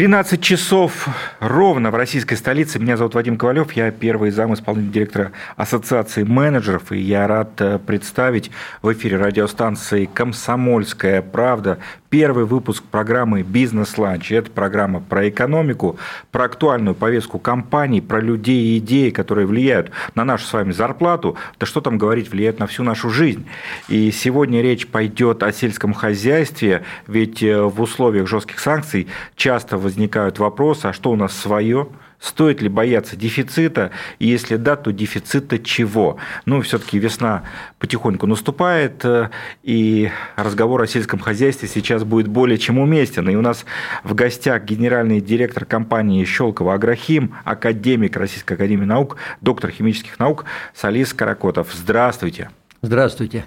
13 часов ровно в российской столице. Меня зовут Вадим Ковалев, я первый зам исполнительного директора Ассоциации менеджеров, и я рад э, представить в эфире радиостанции «Комсомольская правда» первый выпуск программы «Бизнес-ланч». Это программа про экономику, про актуальную повестку компаний, про людей и идеи, которые влияют на нашу с вами зарплату, да что там говорить, влияют на всю нашу жизнь. И сегодня речь пойдет о сельском хозяйстве, ведь э, в условиях жестких санкций часто возникают вопросы, а что у нас свое, Стоит ли бояться дефицита? И если да, то дефицита чего? Ну, все-таки весна потихоньку наступает, э, и разговор о сельском хозяйстве сейчас будет более чем уместен. И у нас в гостях генеральный директор компании Щелково Агрохим, академик Российской Академии Наук, доктор химических наук Салис Каракотов. Здравствуйте. Здравствуйте.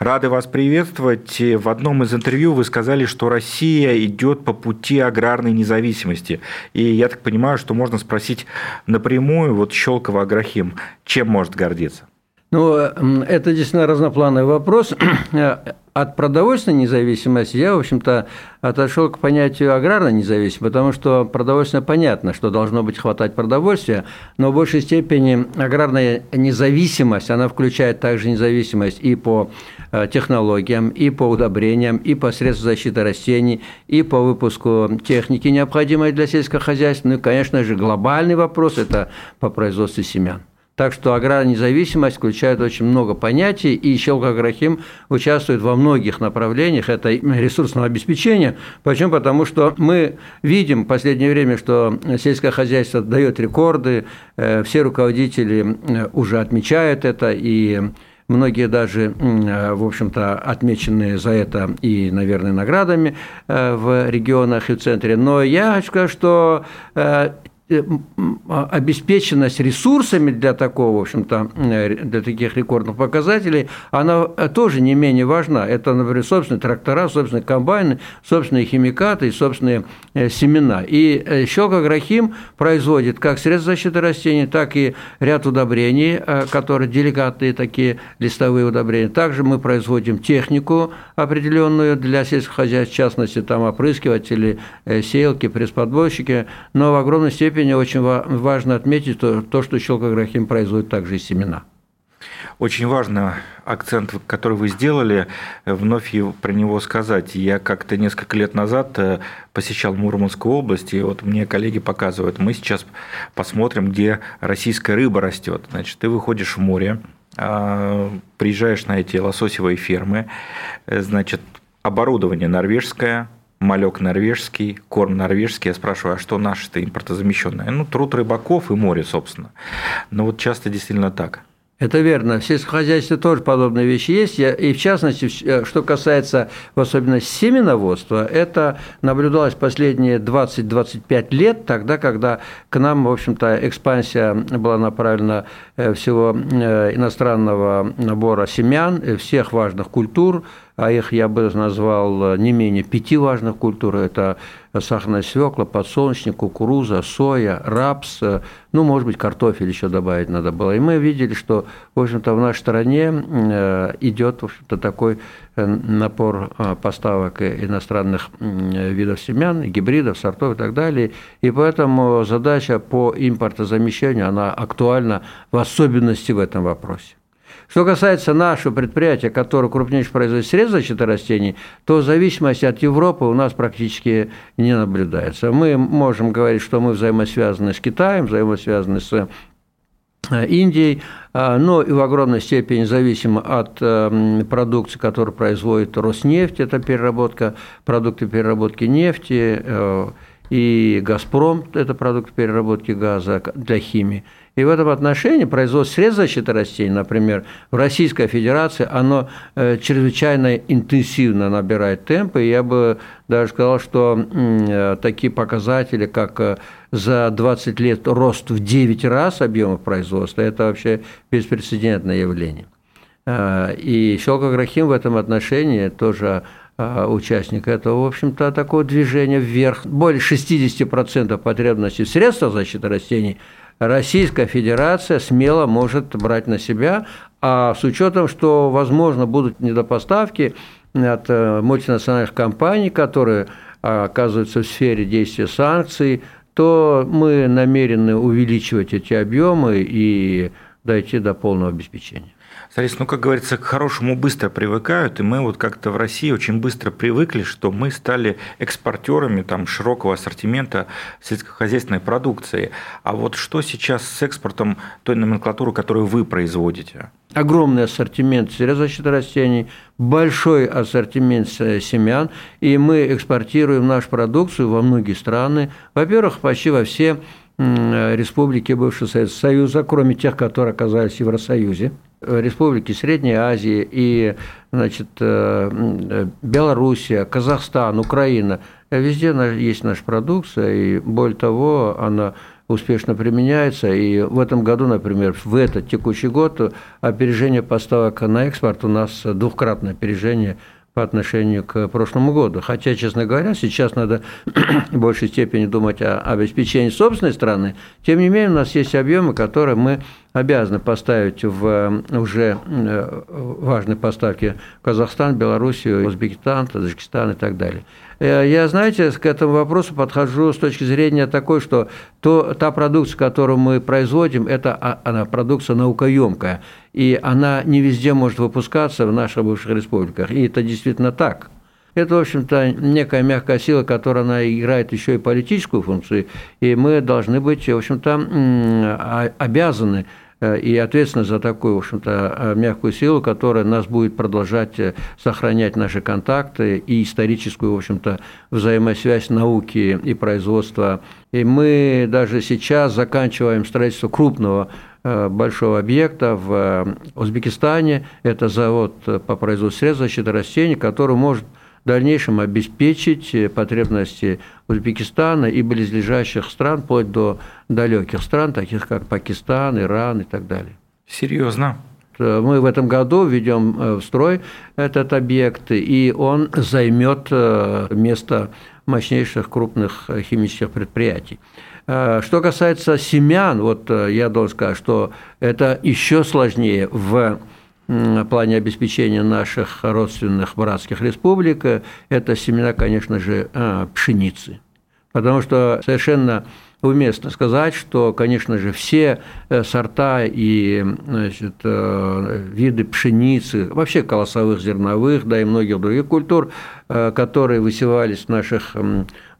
Рады вас приветствовать. В одном из интервью вы сказали, что Россия идет по пути аграрной независимости. И я так понимаю, что можно спросить напрямую, вот Щелково Агрохим, чем может гордиться? Ну, это действительно разноплановый вопрос. От продовольственной независимости я, в общем-то, отошел к понятию аграрной независимости, потому что продовольствие понятно, что должно быть хватать продовольствия, но в большей степени аграрная независимость, она включает также независимость и по э, технологиям, и по удобрениям, и по средствам защиты растений, и по выпуску техники, необходимой для сельского хозяйства. Ну и, конечно же, глобальный вопрос – это по производству семян. Так что аграрная независимость включает очень много понятий, и Щелкограхим участвует во многих направлениях. Это ресурсного обеспечения. Почему? Потому что мы видим в последнее время, что сельское хозяйство дает рекорды, э, все руководители э, уже отмечают это, и многие даже, э, в общем-то, отмечены за это и, наверное, наградами в регионах и в центре. Но я хочу сказать, что обеспеченность ресурсами для такого, в общем-то, э, для таких рекордных показателей, она э, тоже не менее важна. Это, например, собственные трактора, собственные комбайны, собственные химикаты и собственные семена. И Щелкограхим производит как средства защиты растений, так и ряд удобрений, которые деликатные такие листовые удобрения. Также мы производим технику определенную для сельского хозяйства, в частности, там опрыскиватели, сеялки, присподбойщики, но в огромной степени степени очень важно отметить то, то что щелкограхим производит также и семена. Очень важно акцент, который вы сделали, вновь про него сказать. Я как-то несколько лет назад э, посещал Мурманскую область, и вот мне коллеги показывают, мы сейчас посмотрим, где российская рыба растет. Значит, ты выходишь в море, а, приезжаешь на эти лососевые фермы, э, значит, оборудование норвежское, малек норвежский, корм норвежский. Я спрашиваю, а что наше-то импортозамещенное? Ну, труд рыбаков и море, собственно. Но вот часто действительно так. Это верно. В сельскохозяйстве тоже подобные вещи есть. И в частности, э, что касается в особенности семеноводства, это наблюдалось последние 20-25 лет, тогда, когда к нам, в общем-то, экспансия была направлена э, всего э, иностранного набора семян, всех важных культур, а их я бы назвал не менее пяти важных культур. Это сахарная свекла, подсолнечник, кукуруза, соя, рапс, ну, может быть, картофель еще добавить надо было. И мы видели, что, в общем-то, в нашей стране э, идет, в общем-то, такой э, напор э, поставок иностранных видов семян, гибридов, сортов и так далее. И поэтому задача по импортозамещению, она актуальна в особенности в этом вопросе. Что касается нашего предприятия, которое крупнейшее производит средств защиты растений, то зависимость от Европы у нас практически не наблюдается. Мы можем говорить, что мы взаимосвязаны с Китаем, взаимосвязаны с э, Индией, а, но и в огромной степени зависим от э, продукции, которую производит Роснефть, это переработка, продукты переработки нефти, э, и «Газпром» – это продукт переработки газа для химии. И в этом отношении производство средств защиты растений, например, в Российской Федерации, оно э, чрезвычайно интенсивно набирает темпы. Я бы даже сказал, что э, такие показатели, как э, за 20 лет рост в 9 раз объемов производства, это вообще беспрецедентное явление. И Щелкограхим в этом отношении тоже участник этого, в общем-то, такого движения вверх. Более 60% потребностей в средствах защиты растений – Российская Федерация смело может брать на себя, а с учетом, что, возможно, будут недопоставки от э, мультинациональных компаний, которые оказываются в сфере действия санкций, то мы намерены увеличивать эти объемы и дойти до полного обеспечения. Старец, ну, как говорится, к хорошему быстро привыкают, и мы вот как-то в России очень быстро привыкли, что мы стали экспортерами там, широкого ассортимента сельскохозяйственной продукции. А вот что сейчас с экспортом той номенклатуры, которую вы производите? огромный ассортимент средств защиты растений, большой ассортимент семян, и мы экспортируем нашу продукцию во многие страны. Во-первых, почти во все республики бывшего Советского Союза, кроме тех, которые оказались в Евросоюзе. Э, республики Средней Азии и значит, э, э, Белоруссия, Казахстан, Украина. Везде есть наша продукция, и более того, она успешно применяется. И в этом году, например, в этот текущий год опережение поставок на экспорт у нас двукратное опережение по отношению к прошлому году. Хотя, честно говоря, сейчас надо в большей степени думать о обеспечении собственной страны. Тем не менее, у нас есть объемы, которые мы обязаны поставить в уже э, важные поставки в Казахстан, Белоруссию, Узбекистан, Таджикистан и так далее. Э, я, знаете, к этому вопросу подхожу с точки зрения такой, что то, та продукция, которую мы производим, это а, она продукция наукоемкая, и она не везде может выпускаться в наших бывших республиках. И это действительно так. Это, в общем-то, некая мягкая сила, которая она играет еще и политическую функцию, и мы должны быть, в общем-то, а, обязаны Э, и ответственность за такую, в общем-то, э, мягкую силу, которая нас будет продолжать э, сохранять наши контакты и историческую, в общем-то, взаимосвязь науки и производства. И мы даже сейчас заканчиваем строительство крупного большого объекта в Узбекистане. Это завод по производству средств защиты растений, который может в дальнейшем обеспечить э, потребности Узбекистана и близлежащих стран, вплоть до далеких стран, таких как Пакистан, Иран и так далее. Серьезно? Э, мы в этом году введем э, в строй этот объект, и он займет место мощнейших крупных химических предприятий. Что касается семян, вот я должен сказать, что это еще сложнее в в плане обеспечения наших родственных братских республик, это семена, конечно же, а, пшеницы. Потому что совершенно уместно сказать, что, конечно же, все э, сорта и значит, э, виды пшеницы, вообще колосовых зерновых, да и многих других культур, э, которые высевались в наших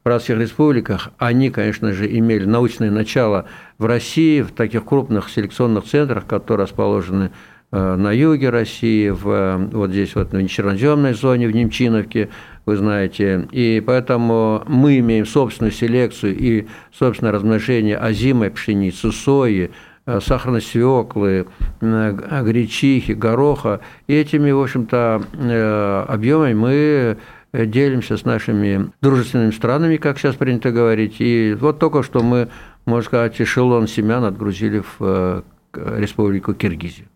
братских республиках, они, конечно же, имели научное начало в России, в таких крупных селекционных центрах, которые расположены Э, на юге России, в, вот здесь вот в черноземной зоне, в Немчиновке, вы знаете. И поэтому мы имеем собственную селекцию и собственное размножение озимой пшеницы, сои, э, сахарной свеклы, э, гречихи, гороха. И этими, в общем-то, объемами мы делимся с нашими дружественными странами, как сейчас принято говорить. И вот только что мы, можно сказать, эшелон семян отгрузили в Республику Киргизию.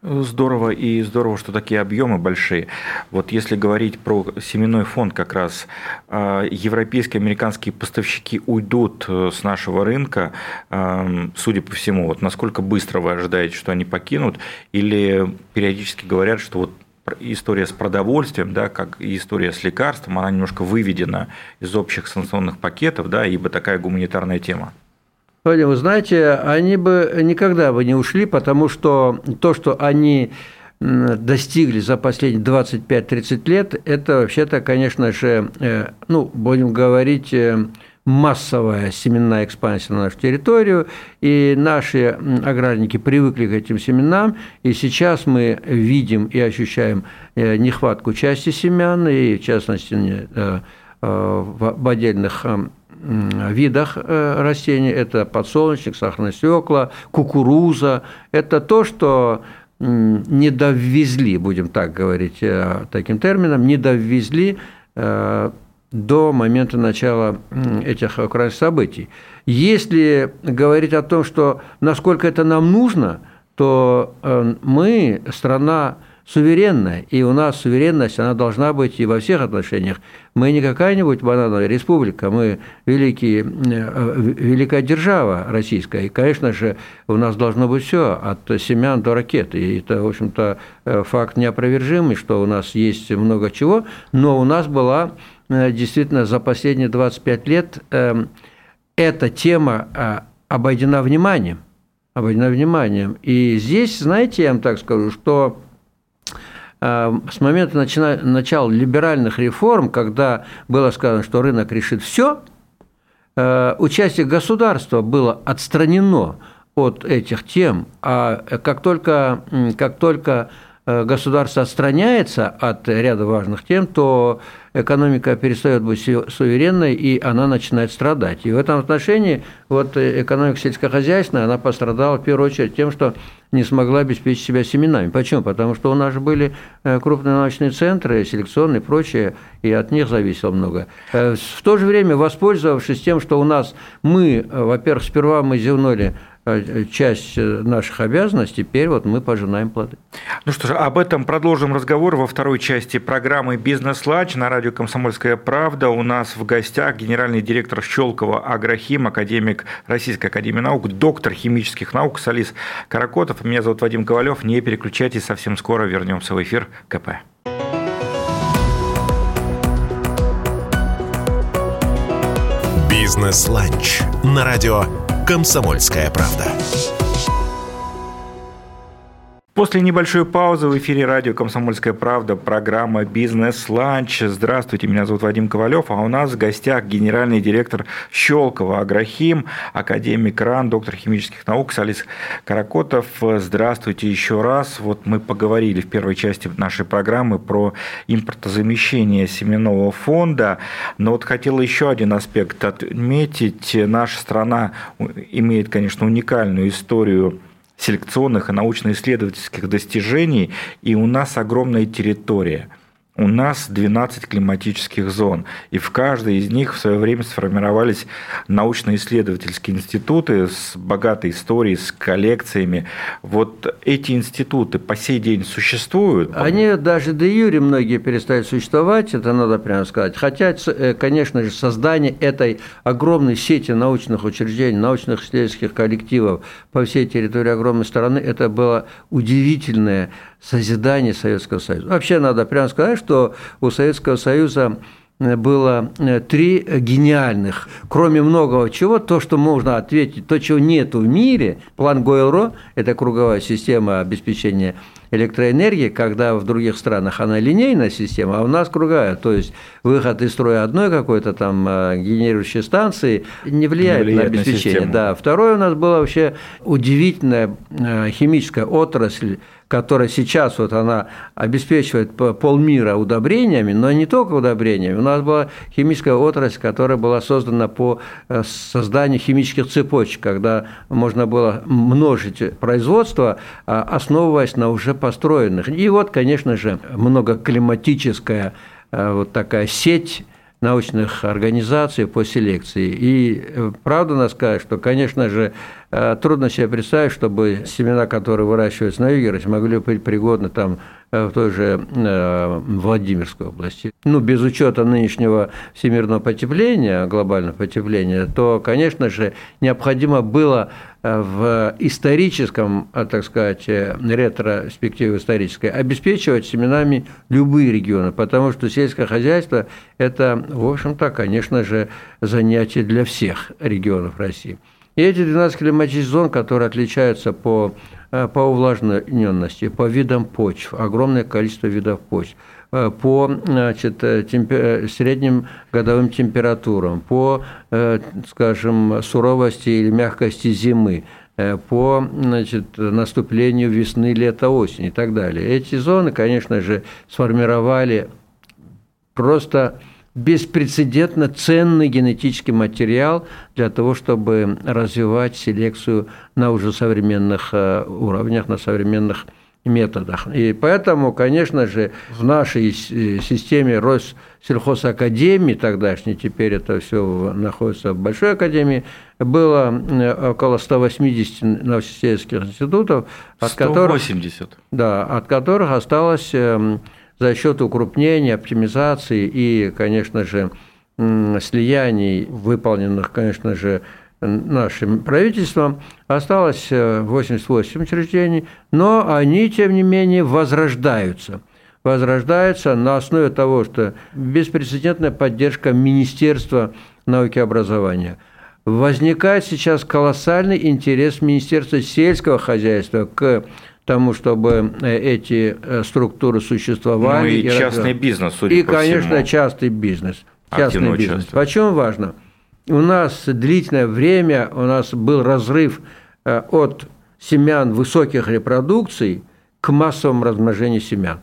Здорово и здорово, что такие объемы большие. Вот если говорить про семенной фонд как раз, а, европейские, американские поставщики уйдут э, с нашего рынка, судя по всему, вот насколько быстро вы ожидаете, что они покинут, или периодически говорят, что вот история с продовольствием, да, как и история с лекарством, она немножко выведена из общих санкционных пакетов, да, ибо такая гуманитарная тема. Владимир, вы знаете, они бы никогда бы не ушли, потому что то, что они достигли за последние 25-30 лет, это вообще-то, конечно же, э, ну, будем говорить, э, массовая семенная экспансия на нашу территорию, и наши аграрники привыкли к этим семенам, и сейчас мы видим и ощущаем э, нехватку части семян, и в частности в отдельных видах растений. Это подсолнечник, сахарное свекла, кукуруза. Это то, что не довезли, будем так говорить таким термином, не довезли до момента начала этих украинских событий. Если говорить о том, что насколько это нам нужно, то э, мы страна суверенная, и у нас суверенность, она должна быть и во всех отношениях. Мы не какая-нибудь банановая республика, мы великий, э, великая держава российская, и, конечно же, у нас должно быть все от семян до ракет, и это, в общем-то, э, факт неопровержимый, что у нас есть много чего, но у нас была Э, действительно за последние 25 лет эм, эта тема э, обойдена вниманием. Обойдена вниманием. И здесь, знаете, я вам так скажу, что э, с момента начала либеральных реформ, когда было сказано, что рынок решит все, участие государства было отстранено от этих тем, а как только, как только государство отстраняется от ряда важных тем, то экономика перестает быть суверенной, и она начинает страдать. И в этом отношении вот экономика сельскохозяйственная, она пострадала в первую очередь тем, что не смогла обеспечить себя семенами. Почему? Потому что у нас же были э, крупные научные центры, селекционные и прочее, и от них зависело много. Э, в то же время, воспользовавшись тем, что у нас мы, э, во-первых, сперва мы зевнули Э, часть э, наших обязанностей, теперь вот мы пожинаем плоды. Ну что ж, об этом продолжим разговор во второй части программы «Бизнес-лач» на радио «Комсомольская правда». У нас в гостях генеральный директор Щелкова Агрохим, академик Российской академии наук, доктор химических наук Салис Каракотов. Меня зовут Вадим Ковалев. Не переключайтесь, совсем скоро вернемся в эфир КП. «Бизнес-ланч» на радио «Комсомольская правда». После небольшой паузы в эфире радио «Комсомольская правда» программа «Бизнес-ланч». Здравствуйте, меня зовут Вадим Ковалев, а у нас в гостях генеральный директор Щелково Агрохим, академик РАН, доктор химических наук Салис Каракотов. Здравствуйте еще раз. Вот мы поговорили в первой части нашей программы про импортозамещение семенного фонда, но вот хотел еще один аспект отметить. Наша страна имеет, конечно, уникальную историю селекционных и научно-исследовательских достижений, и у нас огромная территория – у нас 12 климатических зон, и в каждой из них в свое время сформировались научно-исследовательские институты с богатой историей, с коллекциями. Вот эти институты по сей день существуют? Они даже до юри многие перестали существовать, это надо прямо сказать. Хотя, э, конечно же, создание этой огромной сети научных учреждений, научных исследовательских коллективов по всей территории огромной страны, это было удивительное созидание Советского Союза. Вообще надо прямо сказать, что у Советского Союза э, было э, три гениальных, кроме многого чего, то, что можно ответить, то, чего нет в мире, план Гойл-Ро, это круговая система обеспечения электроэнергии, когда в других странах она линейная система, а у нас круговая, то есть выход из строя одной какой-то там э, генерирующей станции не влияет, не влияет на обеспечение. На да. Второе у нас была вообще удивительная химическая отрасль, которая сейчас вот она обеспечивает полмира удобрениями, но не только удобрениями. У нас была химическая отрасль, которая была создана по э, созданию химических цепочек, когда можно было множить производство, а, основываясь на уже построенных. И вот, конечно же, многоклиматическая э, вот такая сеть научных организаций по селекции. И э, правда надо сказать, что, конечно же, э, трудно себе представить, чтобы семена, которые выращиваются на юге, могли быть пригодны там в той же э, Владимирской области. Ну, без учета нынешнего всемирного потепления, глобального потепления, то, конечно же, необходимо было э, в историческом, так сказать, ретроспективе исторической, обеспечивать семенами любые регионы, потому что сельское хозяйство – это, в общем-то, конечно же, занятие для всех регионов России. И эти 12 климатических зон, которые отличаются по Э, по увлажненности, по видам почв, огромное количество видов почв, э, по значит, э, темпер... средним годовым температурам, по, скажем, суровости или мягкости зимы, по значит, наступлению весны, лета, осени и так далее. Эти зоны, конечно же, сформировали просто беспрецедентно ценный генетический материал для того, чтобы развивать селекцию на уже современных э, уровнях, на современных методах. И поэтому, конечно же, в нашей системе Россельхозакадемии тогдашней, теперь это все находится в Большой Академии, было э, около 180 научно-исследовательских институтов, от 180. которых, да, от которых осталось эм, за счет укрупнения, оптимизации и, конечно же, слияний, выполненных, конечно же, нашим правительством, осталось 88 э, учреждений, но они, тем не менее, возрождаются. Возрождаются на основе того, что беспрецедентная поддержка Министерства науки и образования. Возникает сейчас колоссальный интерес Министерства сельского хозяйства к тому, чтобы э, эти э, структуры существовали. Ну и, и частный бизнес, судя И, по конечно, всему. частный бизнес. Частный бизнес. Почему важно? У нас длительное время у нас был разрыв э, от семян высоких репродукций к массовому размножению семян.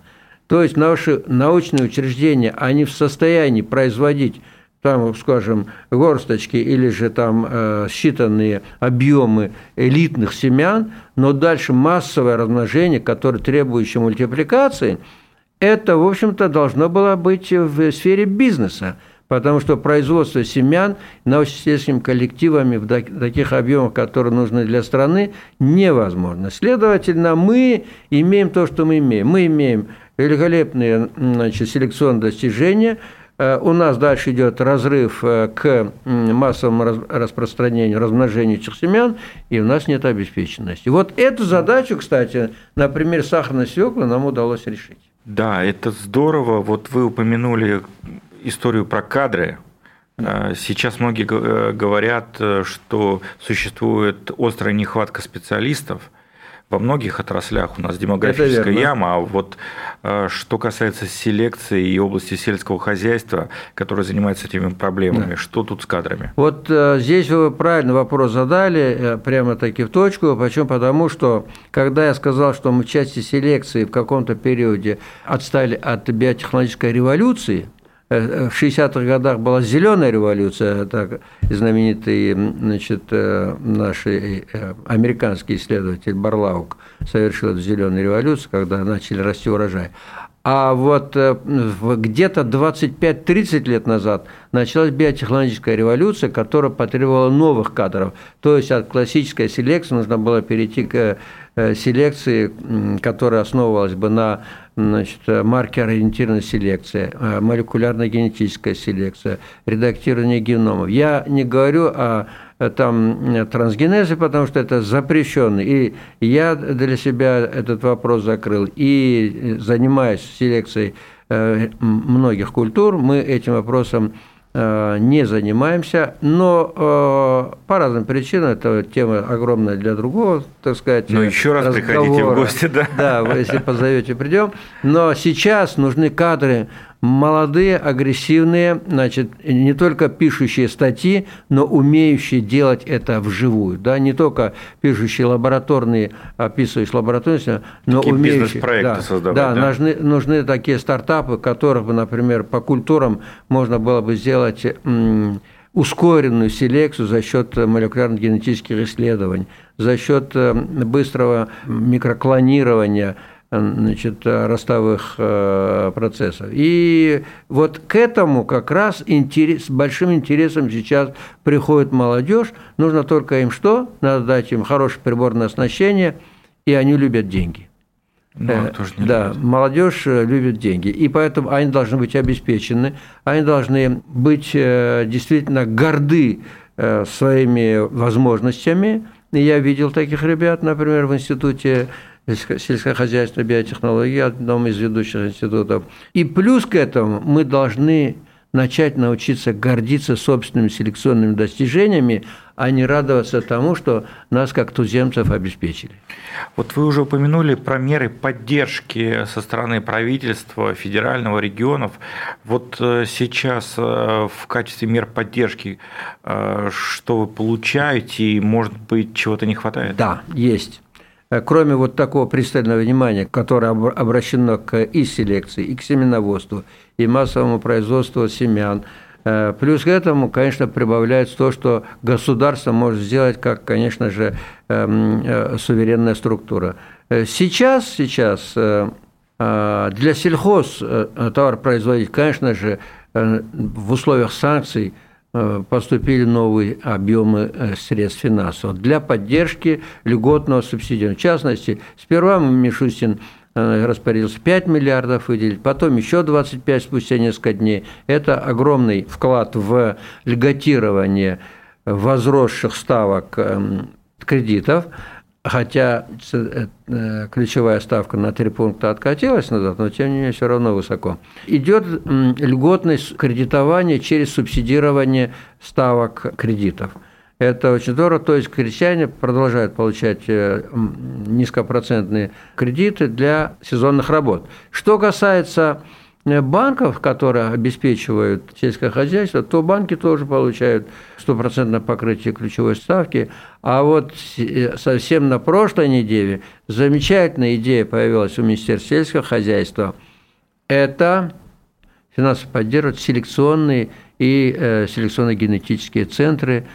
То есть наши научные учреждения, они в состоянии производить там, скажем, горсточки или же там э, считанные объемы элитных семян, но дальше массовое размножение, которое требующее мультипликации, это, в общем-то, должно было быть в сфере бизнеса, потому что производство семян научно-исследовательскими коллективами в таких объемах, которые нужны для страны, невозможно. Следовательно, мы имеем то, что мы имеем. Мы имеем великолепные значит, селекционные достижения – у нас дальше идет разрыв э, к массовому распространению, размножению этих семян, и у нас нет обеспеченности. Вот эту задачу, кстати, например, сахарной свеклы нам удалось решить. Да, это здорово. Вот вы упомянули историю про кадры. Э, сейчас многие говорят, что существует острая нехватка специалистов – во многих отраслях у нас демографическая яма, а вот э, что касается селекции и области сельского хозяйства, которая занимается этими проблемами, да. что тут с кадрами? Вот э, здесь вы правильно вопрос задали, э, прямо таки в точку, почему? Потому что, когда я сказал, что мы в части селекции в каком-то периоде отстали от биотехнологической революции, в 60-х годах была зеленая революция, так знаменитый значит, э, наш э, американский исследователь Барлаук совершил эту зеленую революцию, когда начали расти урожай. А вот где-то 25-30 лет назад началась биотехнологическая революция, которая потребовала новых кадров. То есть от классической селекции нужно было перейти к селекции, которая основывалась бы на значит, маркер-ориентированная селекция, э, молекулярно-генетическая селекция, редактирование геномов. Я не говорю о э, там трансгенезе, потому что это запрещено. И я для себя этот вопрос закрыл. И занимаясь селекцией э, многих культур, мы этим вопросом Э, не занимаемся, но э, по разным причинам, это тема огромная для другого, так сказать, Ну, еще раз разговора. приходите в гости, да. Да, если позовете, придем. Но сейчас нужны кадры молодые, агрессивные, значит, не только пишущие статьи, но умеющие делать это вживую, да, не только пишущие лабораторные, описывающие лабораторные, но такие умеющие. да, создавать, да, да? Нужны, нужны такие стартапы, которых бы, например, по культурам можно было бы сделать ускоренную селекцию за счет молекулярно-генетических исследований, за счет э, быстрого микроклонирования – значит, ростовых э, процессов. И вот к этому как раз интерес, с большим интересом сейчас приходит молодежь. Нужно только им что? Надо дать им хорошее приборное оснащение, и они любят деньги. Ну, э, тоже не да, любят. молодежь э, любит деньги, и поэтому они должны быть обеспечены, они должны быть действительно горды своими возможностями. Я видел таких ребят, например, в институте сельскохозяйственной биотехнологии, одном из ведущих институтов. И плюс к этому мы должны начать научиться гордиться собственными селекционными достижениями, а не радоваться тому, что нас как туземцев обеспечили. Вот вы уже упомянули про меры поддержки со стороны правительства, федерального, регионов. Вот э, сейчас э, в качестве мер поддержки э, что вы получаете и, может быть, чего-то не хватает? Да, есть. Э, кроме вот такого пристального внимания, которое обращено к и селекции, и к семеноводству, и массовому производству семян. Э, плюс к этому, конечно, прибавляется то, что государство может сделать как, конечно же, эм, э, суверенная структура. Сейчас, сейчас для сельхоз товаропроизводителей, конечно же, в условиях санкций – поступили новые объемы э, средств финансовых для поддержки льготного субсидирования. В частности, сперва Мишустин э, распорядился 5 миллиардов выделить, потом еще 25 спустя несколько дней. Это огромный вклад в льготирование возросших ставок эм, кредитов – хотя э, э, ключевая ставка на три пункта откатилась назад, но тем не менее все равно высоко. Идет льготность кредитования через субсидирование ставок кредитов. Это очень здорово. То есть крестьяне продолжают получать э, низкопроцентные кредиты для сезонных работ. Что касается банков, которые обеспечивают сельское хозяйство, то банки тоже получают стопроцентное покрытие ключевой ставки. А вот э, совсем на прошлой неделе замечательная идея появилась у Министерства сельского хозяйства. Это финансово поддерживать селекционные и э, селекционно-генетические центры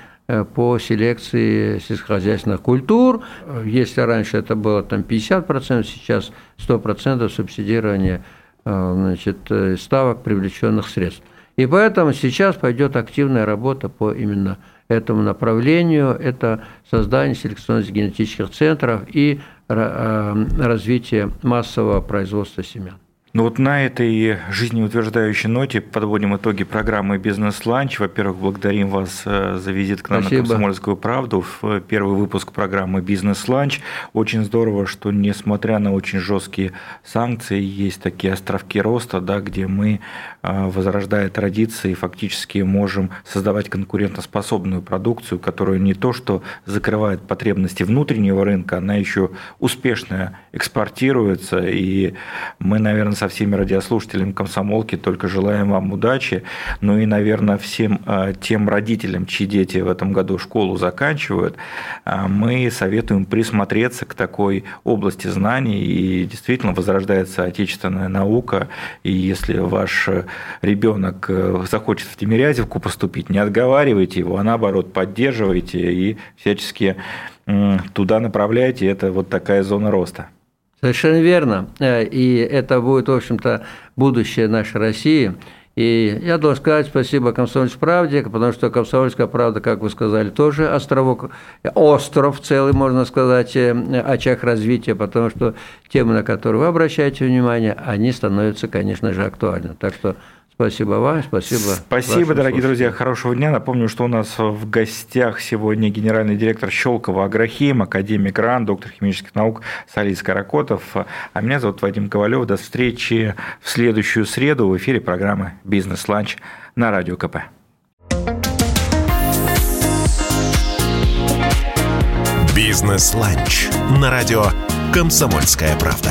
по селекции сельскохозяйственных культур. Если раньше это было там 50%, сейчас 100% субсидирования Э, значит, э, ставок привлеченных средств. И поэтому сейчас пойдет активная работа по именно этому направлению. Это создание селекционно-генетических центров и э, развитие массового производства семян. Ну вот на этой жизнеутверждающей ноте подводим итоги программы «Бизнес-ланч». Во-первых, благодарим вас э, за визит к нам Спасибо. на «Комсомольскую правду» в первый выпуск программы «Бизнес-ланч». Очень здорово, что несмотря на очень жесткие санкции, есть такие островки роста, да, где мы, э, возрождая традиции, фактически можем создавать конкурентоспособную продукцию, которая не то что закрывает потребности внутреннего рынка, она еще успешно экспортируется, и мы, наверное, со всеми радиослушателями комсомолки только желаем вам удачи. Ну и, наверное, всем а, тем родителям, чьи дети в этом году школу заканчивают, а, мы советуем присмотреться к такой области знаний. И действительно возрождается отечественная наука. И если ваш ребенок э, захочет в Тимирязевку поступить, не отговаривайте его, а наоборот поддерживайте и всячески туда направляйте. Это вот такая зона роста. Совершенно верно. Э, и это будет, в общем-то, будущее нашей России. И я должен сказать спасибо «Комсомольской правде», потому что «Комсомольская правда», как вы сказали, тоже островок, остров целый, можно сказать, э, очаг развития, потому что темы, на которые вы обращаете внимание, они становятся, конечно же, актуальны. Так что Спасибо вам, спасибо. Спасибо, дорогие друзья, хорошего дня. Напомню, что у нас в гостях сегодня генеральный директор Щелкова Агрохим, академик РАН, доктор химических наук Салий Скорокотов. А меня зовут Вадим Ковалев. До встречи в следующую среду в эфире программы «Бизнес-ланч» на Радио КП. «Бизнес-ланч» на радио «Комсомольская правда».